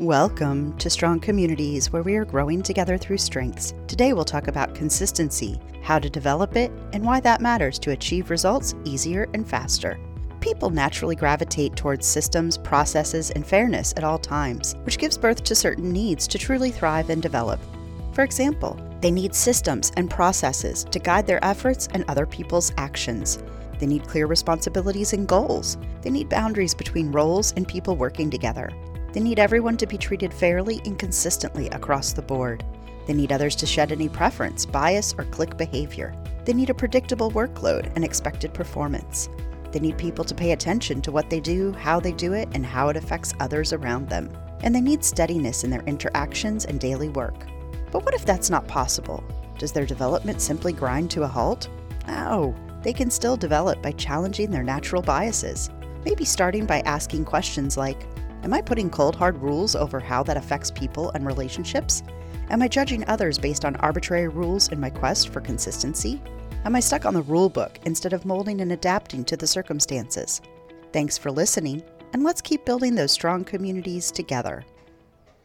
Welcome to Strong Communities, where we are growing together through strengths. Today we'll talk about consistency, how to develop it, and why that matters to achieve results easier and faster. People naturally gravitate towards systems, processes, and fairness at all times, which gives birth to certain needs to truly thrive and develop. For example, they need systems and processes to guide their efforts and other people's actions. They need clear responsibilities and goals. They need boundaries between roles and people working together. They need everyone to be treated fairly and consistently across the board. They need others to shed any preference, bias, or clique behavior. They need a predictable workload and expected performance. They need people to pay attention to what they do, how they do it, and how it affects others around them. And they need steadiness in their interactions and daily work. But what if that's not possible? Does their development simply grind to a halt? No, they can still develop by challenging their natural biases. Maybe starting by asking questions like, Am I putting cold hard rules over how that affects people and relationships? Am I judging others based on arbitrary rules in my quest for consistency? Am I stuck on the rule book instead of molding and adapting to the circumstances? Thanks for listening, and let's keep building those strong communities together.